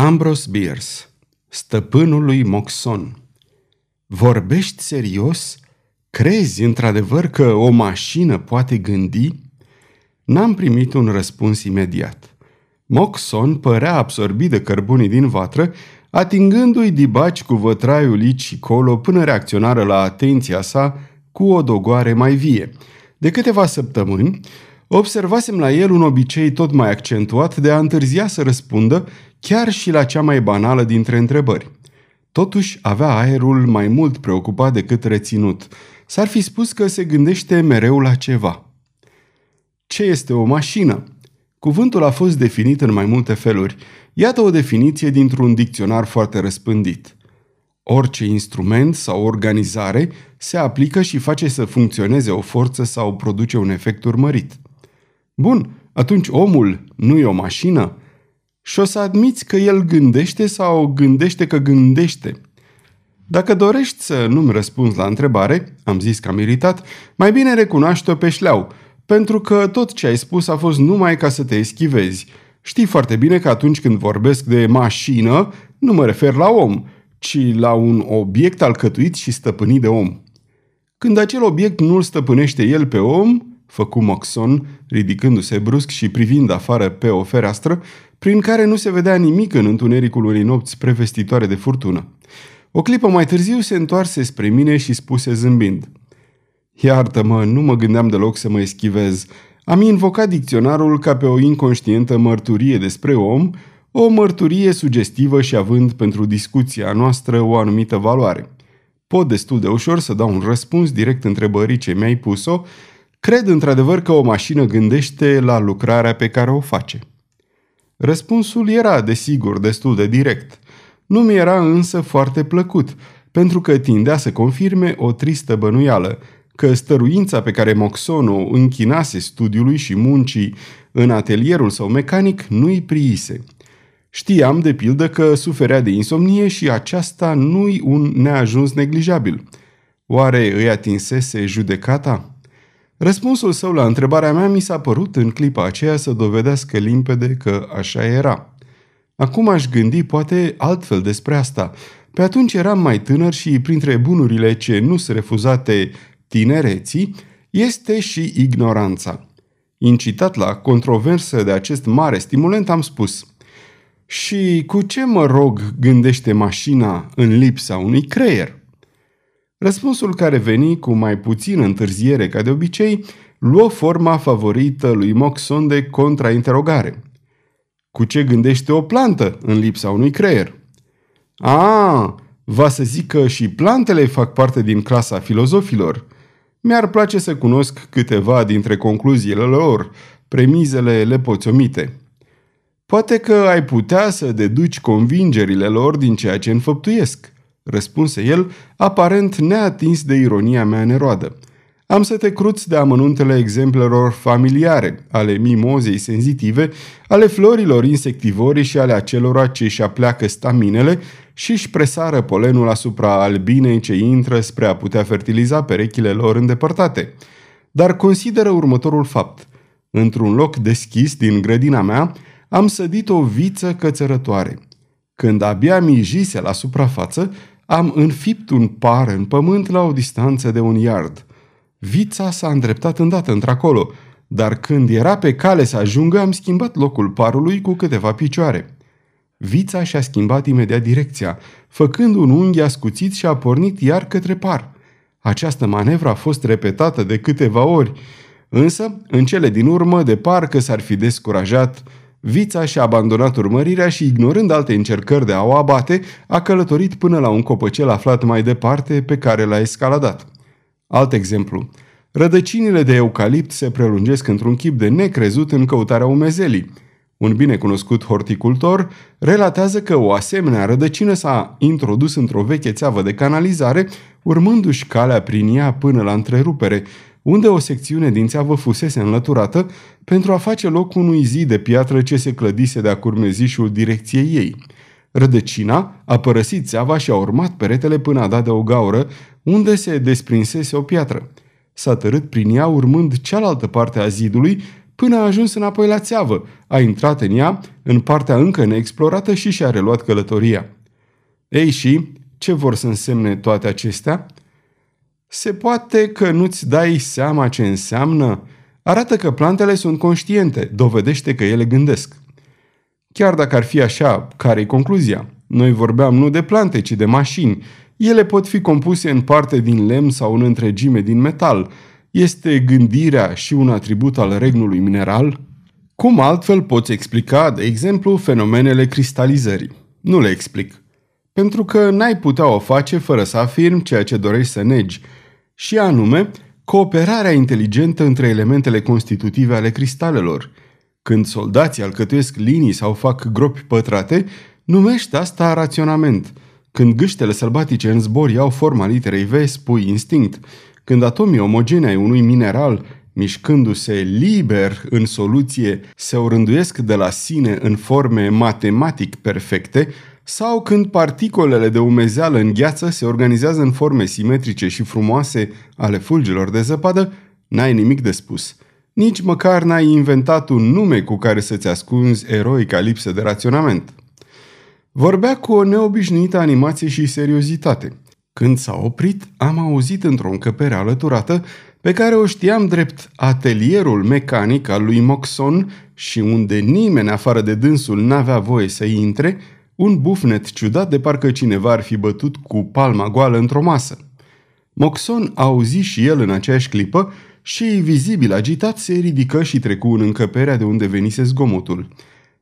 Ambrose Bierce, stăpânul lui Moxon. Vorbești serios? Crezi într-adevăr că o mașină poate gândi? N-am primit un răspuns imediat. Moxon părea absorbit de cărbunii din vatră, atingându-i dibaci cu vătraiul aici și colo până reacționară la atenția sa cu o dogoare mai vie. De câteva săptămâni, observasem la el un obicei tot mai accentuat de a întârzia să răspundă chiar și la cea mai banală dintre întrebări. Totuși avea aerul mai mult preocupat decât reținut. S-ar fi spus că se gândește mereu la ceva. Ce este o mașină? Cuvântul a fost definit în mai multe feluri. Iată o definiție dintr-un dicționar foarte răspândit. Orice instrument sau organizare se aplică și face să funcționeze o forță sau produce un efect urmărit. Bun, atunci omul nu e o mașină? Și o să admiți că el gândește sau gândește că gândește. Dacă dorești să nu-mi răspunzi la întrebare, am zis că am iritat, mai bine recunoaște-o pe șleau, pentru că tot ce ai spus a fost numai ca să te eschivezi. Știi foarte bine că atunci când vorbesc de mașină, nu mă refer la om, ci la un obiect alcătuit și stăpânit de om. Când acel obiect nu-l stăpânește el pe om, făcu Moxon, ridicându-se brusc și privind afară pe o fereastră, prin care nu se vedea nimic în întunericul unei nopți prevestitoare de furtună. O clipă mai târziu se întoarse spre mine și spuse zâmbind. Iartă-mă, nu mă gândeam deloc să mă eschivez. Am invocat dicționarul ca pe o inconștientă mărturie despre om, o mărturie sugestivă și având pentru discuția noastră o anumită valoare. Pot destul de ușor să dau un răspuns direct întrebării ce mi-ai pus-o. Cred într-adevăr că o mașină gândește la lucrarea pe care o face. Răspunsul era, desigur, destul de direct. Nu mi era însă foarte plăcut, pentru că tindea să confirme o tristă bănuială, că stăruința pe care Moxono închinase studiului și muncii în atelierul său mecanic nu-i priise. Știam, de pildă, că suferea de insomnie și aceasta nu-i un neajuns neglijabil. Oare îi atinsese judecata? Răspunsul său la întrebarea mea mi s-a părut în clipa aceea să dovedească limpede că așa era. Acum aș gândi poate altfel despre asta. Pe atunci eram mai tânăr și printre bunurile ce nu se refuzate tinereții este și ignoranța. Incitat la controversă de acest mare stimulant am spus Și cu ce mă rog gândește mașina în lipsa unui creier? Răspunsul care veni cu mai puțin întârziere ca de obicei, luă forma favorită lui Moxon de contrainterogare. Cu ce gândește o plantă în lipsa unui creier? A, va să zic că și plantele fac parte din clasa filozofilor. Mi-ar place să cunosc câteva dintre concluziile lor, premizele le poți omite. Poate că ai putea să deduci convingerile lor din ceea ce înfăptuiesc – răspunse el, aparent neatins de ironia mea neroadă. Am să te cruți de amănuntele exemplelor familiare, ale mimozei senzitive, ale florilor insectivore și ale acelora ce își apleacă staminele și își presară polenul asupra albinei ce intră spre a putea fertiliza perechile lor îndepărtate. Dar consideră următorul fapt. Într-un loc deschis din grădina mea, am sădit o viță cățărătoare. Când abia mijise la suprafață, am înfipt un par în pământ la o distanță de un yard. Vița s-a îndreptat îndată într-acolo, dar când era pe cale să ajungă, am schimbat locul parului cu câteva picioare. Vița și-a schimbat imediat direcția, făcând un unghi ascuțit și a pornit iar către par. Această manevră a fost repetată de câteva ori, însă, în cele din urmă, de parcă s-ar fi descurajat, Vița și-a abandonat urmărirea și, ignorând alte încercări de a o abate, a călătorit până la un copăcel aflat mai departe pe care l-a escaladat. Alt exemplu. Rădăcinile de eucalipt se prelungesc într-un chip de necrezut în căutarea umezelii. Un binecunoscut horticultor relatează că o asemenea rădăcină s-a introdus într-o veche țeavă de canalizare, urmându-și calea prin ea până la întrerupere, unde o secțiune din țeavă fusese înlăturată pentru a face loc unui zid de piatră ce se clădise de-a curmezișul direcției ei. Rădăcina a părăsit țeava și a urmat peretele până a dat de o gaură, unde se desprinsese o piatră. S-a tărât prin ea urmând cealaltă parte a zidului, până a ajuns înapoi la țeavă, a intrat în ea, în partea încă neexplorată și și-a reluat călătoria. Ei și, ce vor să însemne toate acestea? Se poate că nu-ți dai seama ce înseamnă? Arată că plantele sunt conștiente, dovedește că ele gândesc. Chiar dacă ar fi așa, care-i concluzia? Noi vorbeam nu de plante, ci de mașini. Ele pot fi compuse în parte din lemn sau în întregime din metal. Este gândirea și un atribut al regnului mineral? Cum altfel poți explica, de exemplu, fenomenele cristalizării? Nu le explic. Pentru că n-ai putea o face fără să afirmi ceea ce dorești să negi, și anume cooperarea inteligentă între elementele constitutive ale cristalelor. Când soldații alcătuiesc linii sau fac gropi pătrate, numește asta raționament. Când gâștele sălbatice în zbor iau forma literei V, spui instinct. Când atomii omogene ai unui mineral, mișcându-se liber în soluție, se orânduiesc de la sine în forme matematic perfecte, sau când particolele de umezeală în gheață se organizează în forme simetrice și frumoase ale fulgilor de zăpadă, n-ai nimic de spus. Nici măcar n-ai inventat un nume cu care să-ți ascunzi eroica lipsă de raționament. Vorbea cu o neobișnuită animație și seriozitate. Când s-a oprit, am auzit într-o încăpere alăturată, pe care o știam drept atelierul mecanic al lui Moxon și unde nimeni afară de dânsul n-avea voie să intre, un bufnet ciudat de parcă cineva ar fi bătut cu palma goală într-o masă. Moxon auzi și el în aceeași clipă și, vizibil agitat, se ridică și trecu în încăperea de unde venise zgomotul.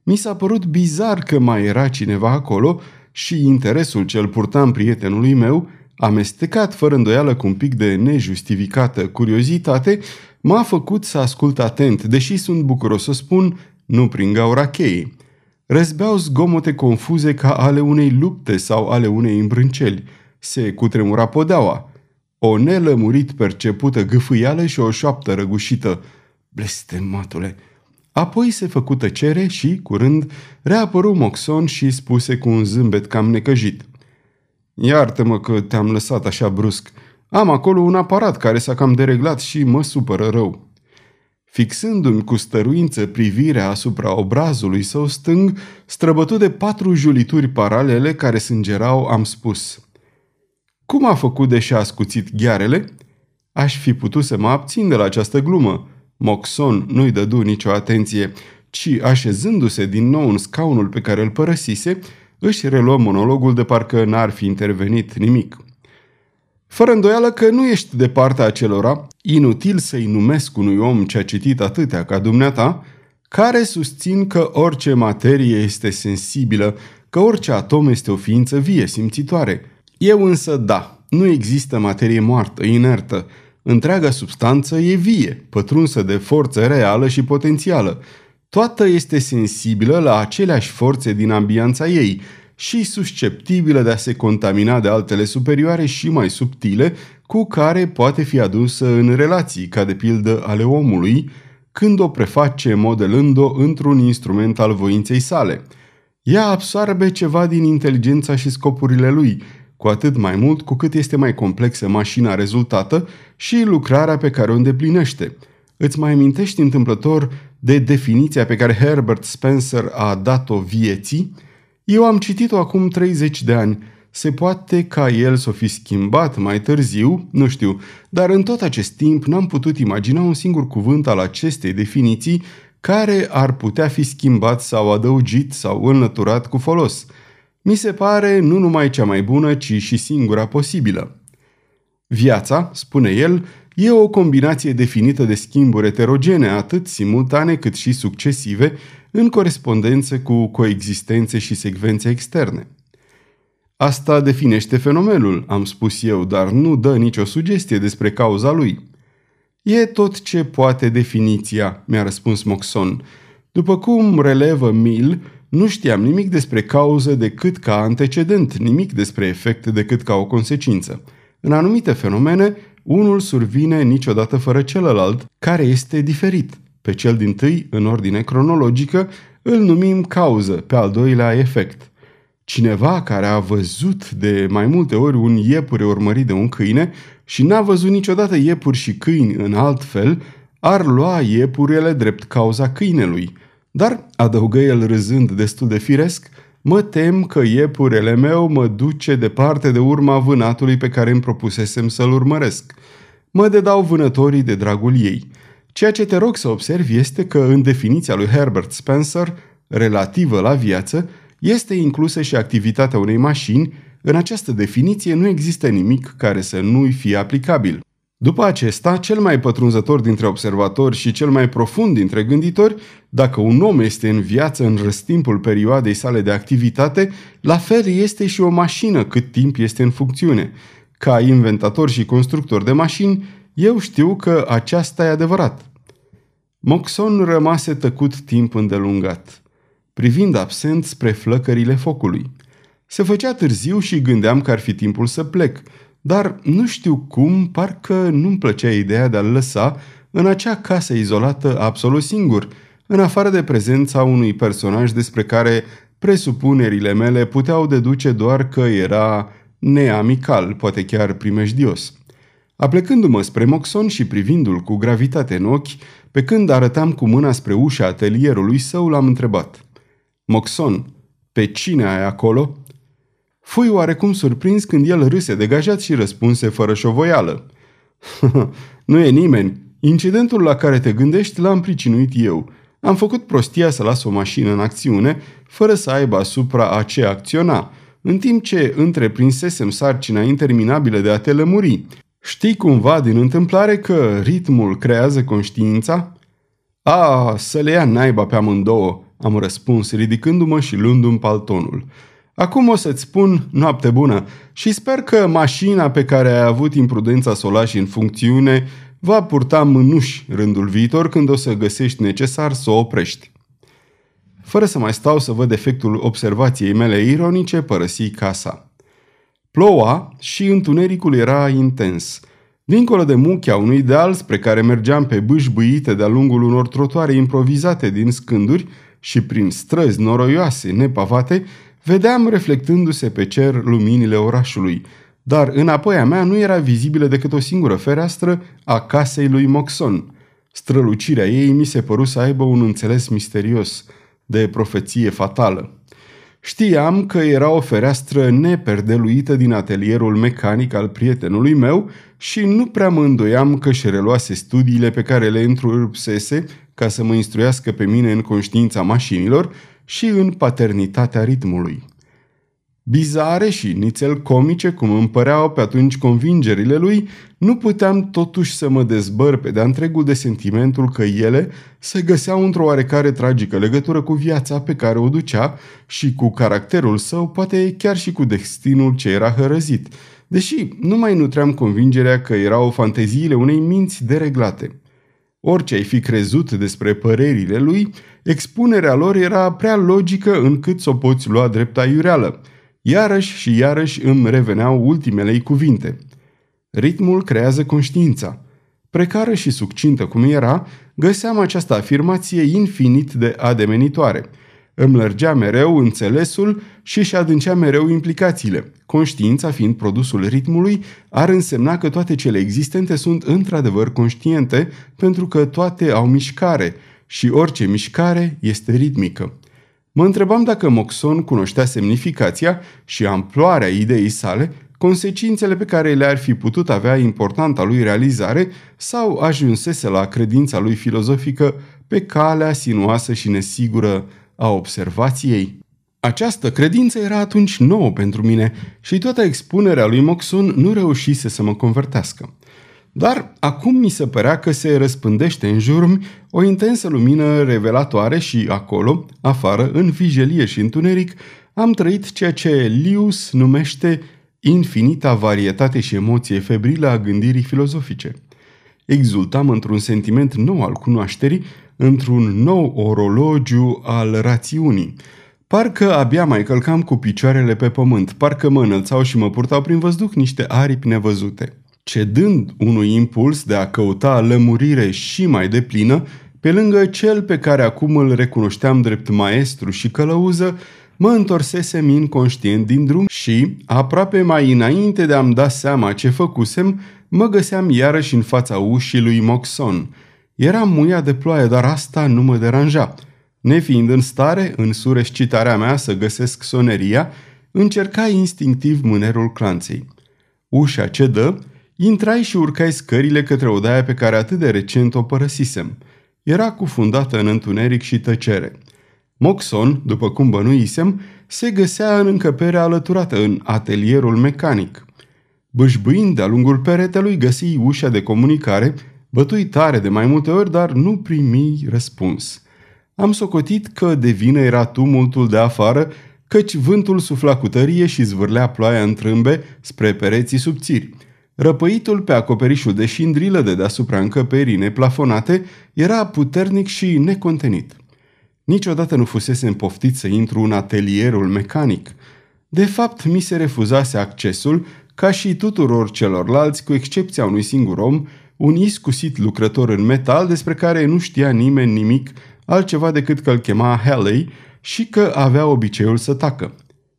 Mi s-a părut bizar că mai era cineva acolo și interesul ce-l purtam prietenului meu, amestecat fără îndoială cu un pic de nejustificată curiozitate, m-a făcut să ascult atent, deși sunt bucuros să spun, nu prin gaura cheii. Răzbeau zgomote confuze ca ale unei lupte sau ale unei îmbrânceli. Se cutremura podeaua. O nelămurit percepută gâfâială și o șoaptă răgușită. Blestematule! Apoi se făcu tăcere și, curând, reapăru Moxon și spuse cu un zâmbet cam necăjit. Iartă-mă că te-am lăsat așa brusc. Am acolo un aparat care s-a cam dereglat și mă supără rău. Fixându-mi cu stăruință privirea asupra obrazului său stâng, străbătut de patru julituri paralele care sângerau, am spus. Cum a făcut de și-a ascuțit ghearele? Aș fi putut să mă abțin de la această glumă. Moxon nu-i dădu nicio atenție, ci, așezându-se din nou în scaunul pe care îl părăsise, își reluă monologul de parcă n-ar fi intervenit nimic. Fără îndoială că nu ești de partea acelora, inutil să-i numesc unui om ce a citit atâtea ca dumneata, care susțin că orice materie este sensibilă, că orice atom este o ființă vie, simțitoare. Eu însă da, nu există materie moartă, inertă. Întreaga substanță e vie, pătrunsă de forță reală și potențială. Toată este sensibilă la aceleași forțe din ambianța ei – și susceptibilă de a se contamina de altele superioare și mai subtile, cu care poate fi adusă în relații, ca de pildă ale omului, când o preface modelând-o într-un instrument al voinței sale. Ea absorbe ceva din inteligența și scopurile lui, cu atât mai mult cu cât este mai complexă mașina rezultată și lucrarea pe care o îndeplinește. Îți mai amintești întâmplător de definiția pe care Herbert Spencer a dat-o vieții? Eu am citit-o acum 30 de ani. Se poate ca el să o fi schimbat mai târziu, nu știu, dar în tot acest timp n-am putut imagina un singur cuvânt al acestei definiții care ar putea fi schimbat sau adăugit sau înlăturat cu folos. Mi se pare nu numai cea mai bună, ci și singura posibilă. Viața, spune el, e o combinație definită de schimburi eterogene, atât simultane cât și succesive, în corespondență cu coexistențe și secvențe externe. Asta definește fenomenul, am spus eu, dar nu dă nicio sugestie despre cauza lui. E tot ce poate definiția, mi-a răspuns Moxon. După cum relevă Mill, nu știam nimic despre cauză decât ca antecedent, nimic despre efect decât ca o consecință. În anumite fenomene, unul survine niciodată fără celălalt, care este diferit – pe cel din tâi, în ordine cronologică, îl numim cauză, pe al doilea efect. Cineva care a văzut de mai multe ori un iepure urmărit de un câine și n-a văzut niciodată iepuri și câini în alt fel, ar lua iepurele drept cauza câinelui. Dar, adăugă el râzând destul de firesc, mă tem că iepurele meu mă duce departe de urma vânatului pe care îmi propusesem să-l urmăresc. Mă dedau vânătorii de dragul ei. Ceea ce te rog să observi este că în definiția lui Herbert Spencer, relativă la viață, este inclusă și activitatea unei mașini, în această definiție nu există nimic care să nu-i fie aplicabil. După acesta, cel mai pătrunzător dintre observatori și cel mai profund dintre gânditori, dacă un om este în viață în răstimpul perioadei sale de activitate, la fel este și o mașină cât timp este în funcțiune. Ca inventator și constructor de mașini, eu știu că aceasta e adevărat. Moxon rămase tăcut timp îndelungat, privind absent spre flăcările focului. Se făcea târziu și gândeam că ar fi timpul să plec, dar nu știu cum, parcă nu-mi plăcea ideea de a-l lăsa în acea casă izolată absolut singur, în afară de prezența unui personaj despre care presupunerile mele puteau deduce doar că era neamical, poate chiar primejdios. Aplecându-mă spre Moxon și privindu-l cu gravitate în ochi, pe când arătam cu mâna spre ușa atelierului său, l-am întrebat. Moxon, pe cine ai acolo?" Fui oarecum surprins când el râse degajat și răspunse fără șovoială. nu e nimeni. Incidentul la care te gândești l-am pricinuit eu. Am făcut prostia să las o mașină în acțiune, fără să aibă asupra a ce acționa, în timp ce întreprinsesem sarcina interminabilă de a te lămuri. Știi cumva din întâmplare că ritmul creează conștiința? A, să le ia naiba pe amândouă, am răspuns, ridicându-mă și luându-mi paltonul. Acum o să-ți spun noapte bună și sper că mașina pe care ai avut imprudența să o lași în funcțiune va purta mânuși rândul viitor când o să găsești necesar să o oprești. Fără să mai stau să văd efectul observației mele ironice, părăsi casa. Ploua și întunericul era intens. Dincolo de muchea unui deal spre care mergeam pe bâși bâite de-a lungul unor trotoare improvizate din scânduri și prin străzi noroioase, nepavate, Vedeam reflectându-se pe cer luminile orașului, dar înapoi a mea nu era vizibilă decât o singură fereastră a casei lui Moxon. Strălucirea ei mi se păru să aibă un înțeles misterios, de profeție fatală. Știam că era o fereastră neperdeluită din atelierul mecanic al prietenului meu și nu prea mă îndoiam că și reluase studiile pe care le întrerupsese ca să mă instruiască pe mine în conștiința mașinilor și în paternitatea ritmului. Bizare și nițel comice, cum îmi păreau pe atunci convingerile lui, nu puteam totuși să mă dezbăr pe de întregul de sentimentul că ele se găseau într-o oarecare tragică legătură cu viața pe care o ducea și cu caracterul său, poate chiar și cu destinul ce era hărăzit, deși nu mai nutream convingerea că erau fanteziile unei minți dereglate. Orice ai fi crezut despre părerile lui, expunerea lor era prea logică încât să o poți lua drept aiureală. Iarăși și iarăși îmi reveneau ultimele cuvinte. Ritmul creează conștiința. Precară și succintă cum era, găseam această afirmație infinit de ademenitoare – îmi lărgea mereu înțelesul și își adâncea mereu implicațiile. Conștiința, fiind produsul ritmului, ar însemna că toate cele existente sunt într-adevăr conștiente, pentru că toate au mișcare și orice mișcare este ritmică. Mă întrebam dacă Moxon cunoștea semnificația și amploarea ideii sale, consecințele pe care le-ar fi putut avea importanta lui realizare sau ajunsese la credința lui filozofică pe calea sinuoasă și nesigură a observației. Această credință era atunci nouă pentru mine și toată expunerea lui Moxun nu reușise să mă convertească. Dar acum mi se părea că se răspândește în jurul o intensă lumină revelatoare și acolo, afară, în vijelie și întuneric, am trăit ceea ce Lius numește infinita varietate și emoție febrilă a gândirii filozofice. Exultam într-un sentiment nou al cunoașterii într-un nou orologiu al rațiunii. Parcă abia mai călcam cu picioarele pe pământ, parcă mă înălțau și mă purtau prin văzduh niște aripi nevăzute. Cedând unui impuls de a căuta lămurire și mai deplină, pe lângă cel pe care acum îl recunoșteam drept maestru și călăuză, mă întorsesem inconștient din drum și, aproape mai înainte de a-mi da seama ce făcusem, mă găseam iarăși în fața ușii lui Moxon – Era muia de ploaie, dar asta nu mă deranja. Nefiind în stare, în surescitarea mea să găsesc soneria, încerca instinctiv mânerul clanței. Ușa cedă, intrai și urcai scările către odaia pe care atât de recent o părăsisem. Era cufundată în întuneric și tăcere. Moxon, după cum bănuisem, se găsea în încăperea alăturată, în atelierul mecanic. Bâșbâind de-a lungul peretelui, găsi ușa de comunicare, bătui tare de mai multe ori, dar nu primi răspuns. Am socotit că de vină era tumultul de afară, căci vântul sufla cu tărie și zvârlea ploaia în trâmbe spre pereții subțiri. Răpăitul pe acoperișul de șindrilă de deasupra încăperii neplafonate era puternic și necontenit. Niciodată nu fusese împoftit să intru în atelierul mecanic. De fapt, mi se refuzase accesul, ca și tuturor celorlalți, cu excepția unui singur om, un iscusit lucrător în metal despre care nu știa nimeni nimic altceva decât că îl chema Halley și că avea obiceiul să tacă.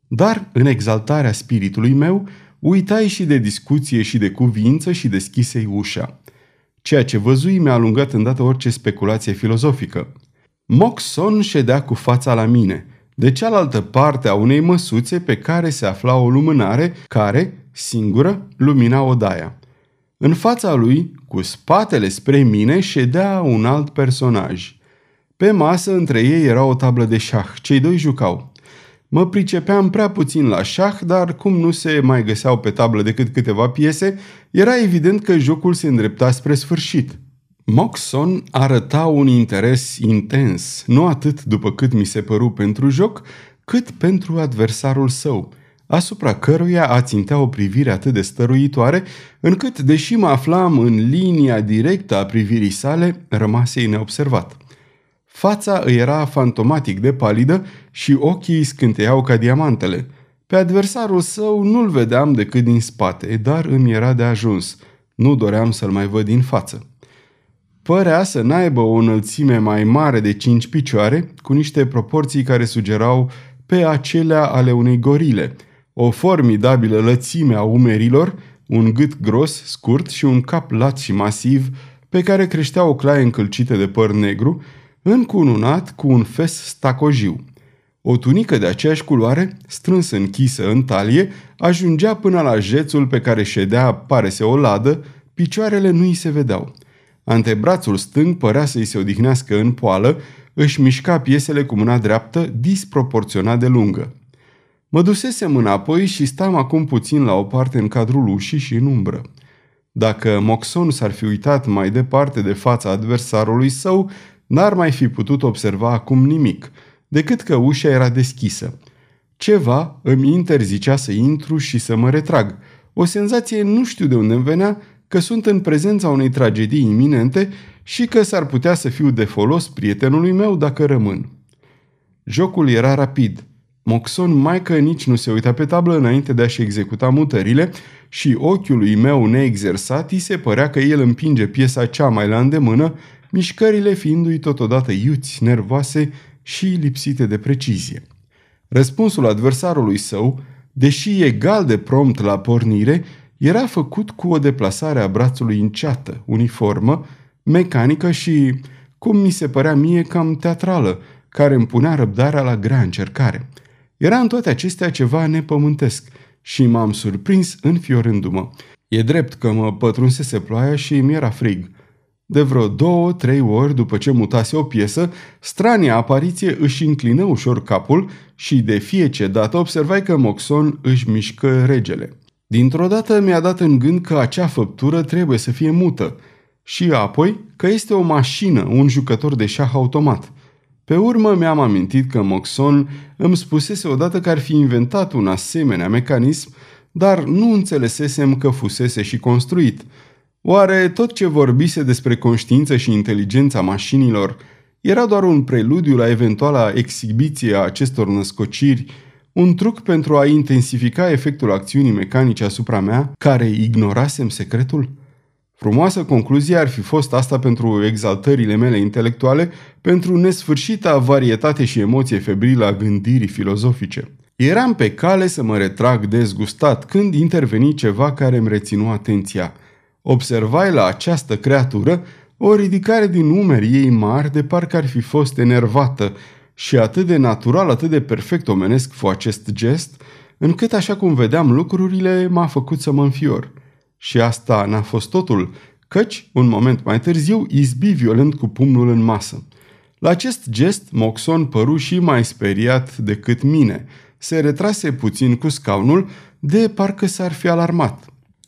Dar, în exaltarea spiritului meu, uitai și de discuție și de cuvință și deschisei ușa. Ceea ce văzui mi-a alungat îndată orice speculație filozofică. Moxon ședea cu fața la mine, de cealaltă parte a unei măsuțe pe care se afla o lumânare care, singură, lumina odaia. În fața lui, cu spatele spre mine, ședea un alt personaj. Pe masă, între ei, era o tablă de șah. Cei doi jucau. Mă pricepeam prea puțin la șah, dar cum nu se mai găseau pe tablă decât câteva piese, era evident că jocul se îndrepta spre sfârșit. Moxon arăta un interes intens, nu atât după cât mi se păru pentru joc, cât pentru adversarul său, asupra căruia ațintea o privire atât de stăruitoare, încât, deși mă aflam în linia directă a privirii sale, rămase neobservat. Fața îi era fantomatic de palidă și ochii scânteiau ca diamantele. Pe adversarul său nu-l vedeam decât din spate, dar îmi era de ajuns. Nu doream să-l mai văd din față. Părea să n-aibă o înălțime mai mare de cinci picioare, cu niște proporții care sugerau pe acelea ale unei gorile, o formidabilă lățime a umerilor, un gât gros, scurt și un cap lat și masiv, pe care creștea o claie încălcită de păr negru, încununat cu un fes stacojiu. O tunică de aceeași culoare, strâns închisă în talie, ajungea până la jețul pe care ședea, pare se o ladă, picioarele nu îi se vedeau. Antebrațul stâng părea să-i se odihnească în poală, își mișca piesele cu mâna dreaptă, disproporționat de lungă. Mă dusesem înapoi și stam acum puțin la o parte în cadrul ușii și în umbră. Dacă Moxon s-ar fi uitat mai departe de fața adversarului său, N-ar mai fi putut observa acum nimic, decât că ușa era deschisă. Ceva îmi interzicea să intru și să mă retrag. O senzație nu știu de unde îmi venea că sunt în prezența unei tragedii iminente și că s-ar putea să fiu de folos prietenului meu dacă rămân. Jocul era rapid. Moxon mai că nici nu se uita pe tablă înainte de a-și executa mutările și ochiului meu neexersat îi se părea că el împinge piesa cea mai la îndemână mișcările fiindu-i totodată iuți, nervoase și lipsite de precizie. Răspunsul adversarului său, deși egal de prompt la pornire, era făcut cu o deplasare a brațului înceată, uniformă, mecanică și, cum mi se părea mie, cam teatrală, care îmi punea răbdarea la grea încercare. Era în toate acestea ceva nepământesc și m-am surprins înfiorându-mă. E drept că mă pătrunsese ploaia și mi era frig – de vreo două, trei ori după ce mutase o piesă, strania apariție își înclină ușor capul și de fiecare dată observai că Moxon își mișcă regele. Dintr-o dată mi-a dat în gând că acea făptură trebuie să fie mută și apoi că este o mașină, un jucător de șah automat. Pe urmă mi-am amintit că Moxon îmi spusese odată că ar fi inventat un asemenea mecanism, dar nu înțelesesem că fusese și construit – Oare tot ce vorbise despre conștiință și inteligența mașinilor era doar un preludiu la eventuala exhibiție a acestor născociri, un truc pentru a intensifica efectul acțiunii mecanice asupra mea, care ignorasem secretul? Frumoasă concluzie ar fi fost asta pentru exaltările mele intelectuale, pentru nesfârșita varietate și emoție febrilă a gândirii filozofice. Eram pe cale să mă retrag dezgustat când interveni ceva care îmi reținu atenția – observai la această creatură o ridicare din umeri ei mari de parcă ar fi fost enervată și atât de natural, atât de perfect omenesc fu acest gest, încât așa cum vedeam lucrurile m-a făcut să mă înfior. Și asta n-a fost totul, căci, un moment mai târziu, izbi violent cu pumnul în masă. La acest gest, Moxon păru și mai speriat decât mine. Se retrase puțin cu scaunul, de parcă s-ar fi alarmat.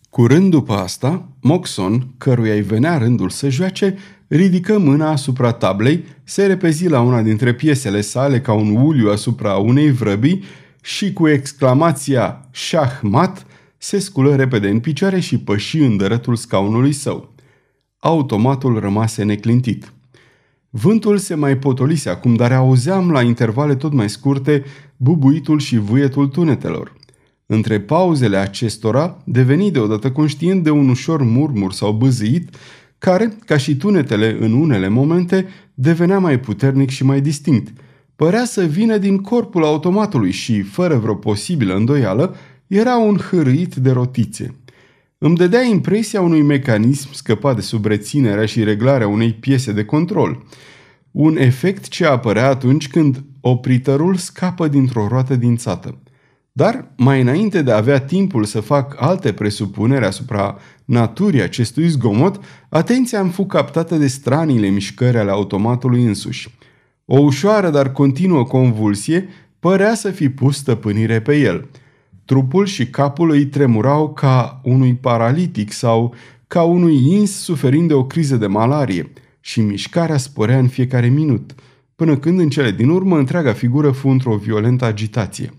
Curând după asta, Moxon, căruia îi venea rândul să joace, ridică mâna asupra tablei, se repezi la una dintre piesele sale ca un uliu asupra unei vrăbii și cu exclamația șahmat se sculă repede în picioare și păși în dărătul scaunului său. Automatul rămase neclintit. Vântul se mai potolise acum, dar auzeam la intervale tot mai scurte bubuitul și vâietul tunetelor. Între pauzele acestora, deveni deodată conștient de un ușor murmur sau băzăit, care, ca și tunetele în unele momente, devenea mai puternic și mai distinct. Părea să vină din corpul automatului și, fără vreo posibilă îndoială, era un hârâit de rotițe. Îmi dădea impresia unui mecanism scăpat de sub reținerea și reglarea unei piese de control. Un efect ce apărea atunci când opritărul scapă dintr-o roată dințată. Dar, mai înainte de a avea timpul să fac alte presupuneri asupra naturii acestui zgomot, atenția îmi fu captată de stranile mișcări ale automatului însuși. O ușoară, dar continuă convulsie părea să fi pus stăpânire pe el. Trupul și capul îi tremurau ca unui paralitic sau ca unui ins suferind de o criză de malarie și mișcarea sporea în fiecare minut, până când în cele din urmă întreaga figură fu într-o violentă agitație.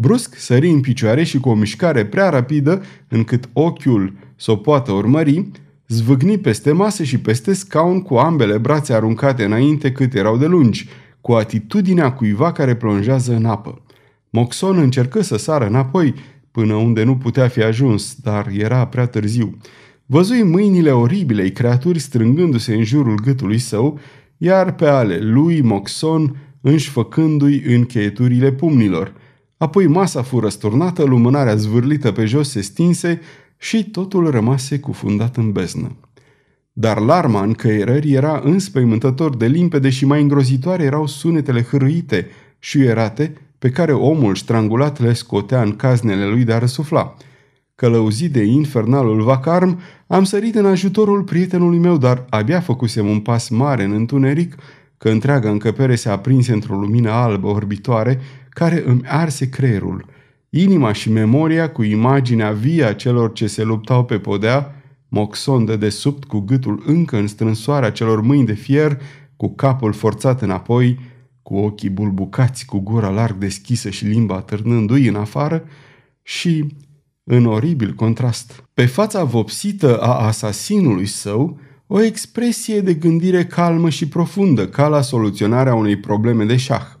Brusc sări în picioare și cu o mișcare prea rapidă, încât ochiul să o poată urmări, zvâgni peste masă și peste scaun cu ambele brațe aruncate înainte cât erau de lungi, cu atitudinea cuiva care plonjează în apă. Moxon încercă să sară înapoi, până unde nu putea fi ajuns, dar era prea târziu. Văzui mâinile oribilei creaturi strângându-se în jurul gâtului său, iar pe ale lui Moxon înșfăcându-i încheieturile pumnilor – Apoi masa fu răsturnată, lumânarea zvârlită pe jos se stinse și totul rămase cufundat în beznă. Dar larma în căierări era înspăimântător de limpede și mai îngrozitoare erau sunetele hârâite și erate pe care omul strangulat le scotea în caznele lui de a răsufla. Călăuzit de infernalul vacarm, am sărit în ajutorul prietenului meu, dar abia făcusem un pas mare în întuneric, că întreaga încăpere se aprinse într-o lumină albă orbitoare care îmi arse creierul. Inima și memoria cu imaginea vie a celor ce se luptau pe podea, Moxon de desubt cu gâtul încă în strânsoarea celor mâini de fier, cu capul forțat înapoi, cu ochii bulbucați, cu gura larg deschisă și limba târnându-i în afară și, în oribil contrast, pe fața vopsită a asasinului său, o expresie de gândire calmă și profundă, ca la soluționarea unei probleme de șah.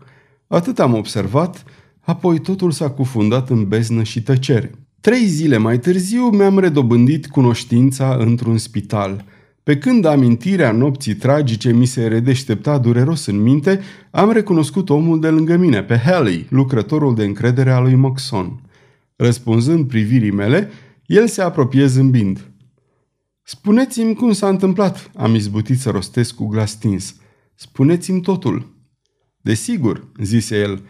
Atât am observat, apoi totul s-a cufundat în beznă și tăcere. Trei zile mai târziu mi-am redobândit cunoștința într-un spital. Pe când amintirea nopții tragice mi se redeștepta dureros în minte, am recunoscut omul de lângă mine, pe Haley, lucrătorul de încredere al lui Moxon. Răspunzând privirii mele, el se apropie zâmbind. Spuneți-mi cum s-a întâmplat, am izbutit să rostesc cu glas stins. Spuneți-mi totul. Desigur, zise el,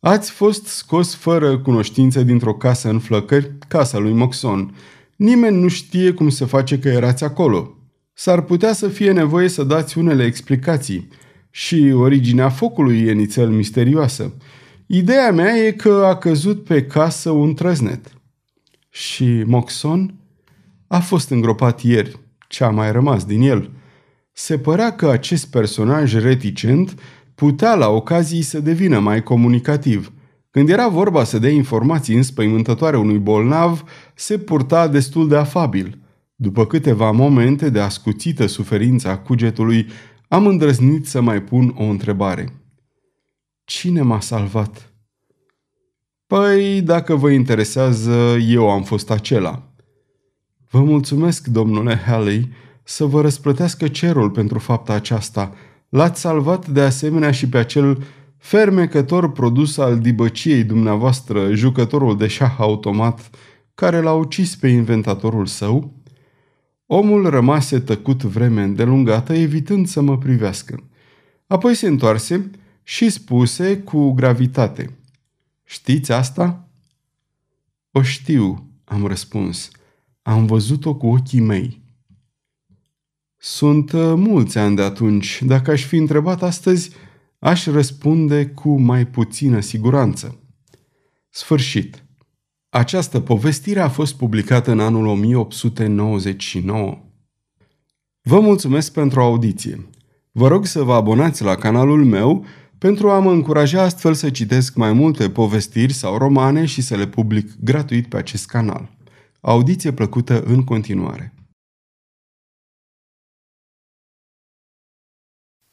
ați fost scos fără cunoștință dintr-o casă în flăcări, casa lui Moxon. Nimeni nu știe cum se face că erați acolo. S-ar putea să fie nevoie să dați unele explicații. Și originea focului e nițel misterioasă. Ideea mea e că a căzut pe casă un trăznet. Și Moxon a fost îngropat ieri. Ce a mai rămas din el? Se părea că acest personaj reticent putea la ocazii să devină mai comunicativ. Când era vorba să dea informații înspăimântătoare unui bolnav, se purta destul de afabil. După câteva momente de ascuțită suferință a cugetului, am îndrăznit să mai pun o întrebare. Cine m-a salvat? Păi, dacă vă interesează, eu am fost acela. Vă mulțumesc, domnule Halley, să vă răsplătească cerul pentru fapta aceasta – L-ați salvat de asemenea și pe acel fermecător produs al dibăciei dumneavoastră, jucătorul de șah automat, care l-a ucis pe inventatorul său? Omul rămase tăcut vreme îndelungată, evitând să mă privească. Apoi se întoarse și spuse cu gravitate. Știți asta? O știu, am răspuns. Am văzut-o cu ochii mei. Sunt uh, mulți ani de atunci. Dacă aș fi întrebat astăzi, aș răspunde cu mai puțină siguranță. Sfârșit. Această povestire a fost publicată în anul 1899. Vă mulțumesc pentru audiție. Vă rog să vă abonați la canalul meu pentru a mă încuraja astfel să citesc mai multe povestiri sau romane și să le public gratuit pe acest canal. Audiție plăcută în continuare!